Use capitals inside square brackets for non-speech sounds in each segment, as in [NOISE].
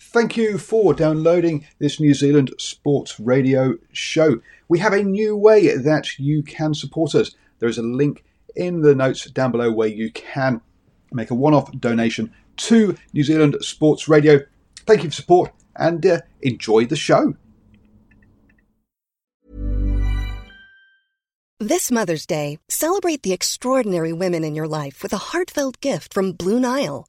Thank you for downloading this New Zealand Sports Radio show. We have a new way that you can support us. There is a link in the notes down below where you can make a one off donation to New Zealand Sports Radio. Thank you for support and uh, enjoy the show. This Mother's Day, celebrate the extraordinary women in your life with a heartfelt gift from Blue Nile.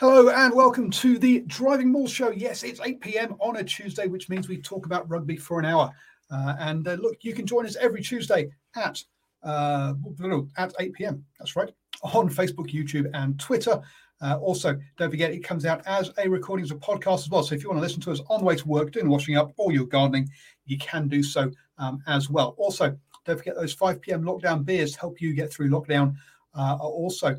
Hello and welcome to the Driving Maul Show. Yes, it's 8 p.m. on a Tuesday, which means we talk about rugby for an hour. Uh, and uh, look, you can join us every Tuesday at uh, at 8 p.m. That's right, on Facebook, YouTube, and Twitter. Uh, also, don't forget it comes out as a recording as a podcast as well. So if you want to listen to us on the way to work, doing washing up, or you're gardening, you can do so um, as well. Also, don't forget those 5 p.m. lockdown beers to help you get through lockdown uh, are also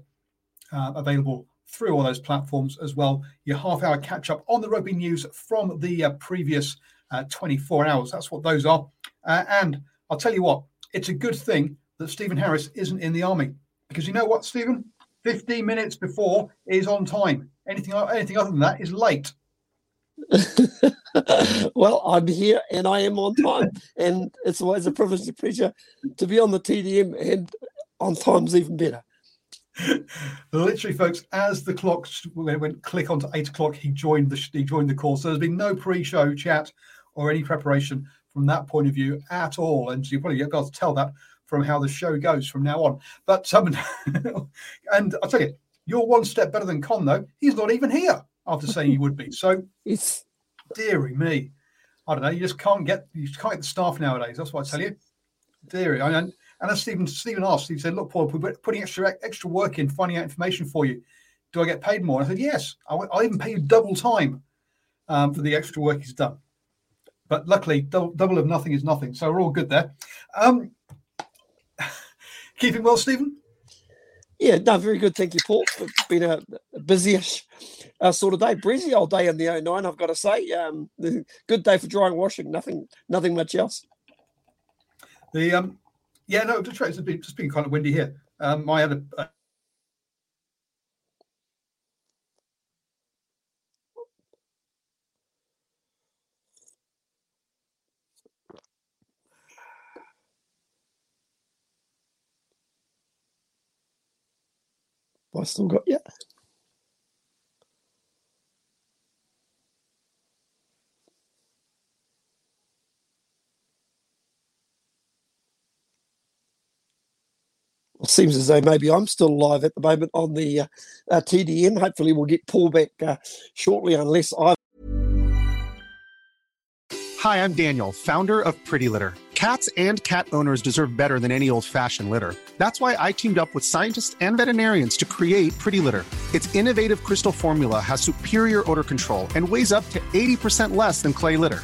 uh, available through all those platforms as well. Your half hour catch up on the rugby news from the uh, previous uh, 24 hours. That's what those are. Uh, and I'll tell you what, it's a good thing that Stephen Harris isn't in the army because you know what, Stephen? 15 minutes before is on time. Anything, anything other than that is late. [LAUGHS] well, I'm here and I am on time, and it's always a privilege and pleasure to be on the TDM, and on time's even better. [LAUGHS] Literally, folks, as the clock went, went click onto eight o'clock, he joined the he joined the call. So there's been no pre-show chat or any preparation from that point of view at all. And you probably got to tell that from how the show goes from now on. But um, [LAUGHS] and I'll tell you, you're one step better than Con though. He's not even here after saying he would be. So [LAUGHS] it's dearie me. I don't know. You just can't get you can't get the staff nowadays. That's what I tell you. Dearie. I mean, and as Stephen Stephen asked, he said, "Look, Paul, we're putting extra extra work in finding out information for you. Do I get paid more?" I said, "Yes. I, will even pay you double time um, for the extra work he's done." But luckily, double, double of nothing is nothing, so we're all good there. Um, [LAUGHS] keeping well, Stephen. Yeah, no, very good. Thank you, Paul. It's been a, a busy-ish uh, sort of day, breezy old day in the 09, I've got to say. Um, [LAUGHS] good day for drying washing. Nothing, nothing much else. The um, yeah, no, Detroit has been just been kind of windy here. Um, I had a, a I still got yeah. Seems as though maybe I'm still alive at the moment on the uh, uh, TDM. Hopefully, we'll get Paul back uh, shortly, unless I. Hi, I'm Daniel, founder of Pretty Litter. Cats and cat owners deserve better than any old-fashioned litter. That's why I teamed up with scientists and veterinarians to create Pretty Litter. Its innovative crystal formula has superior odor control and weighs up to 80% less than clay litter.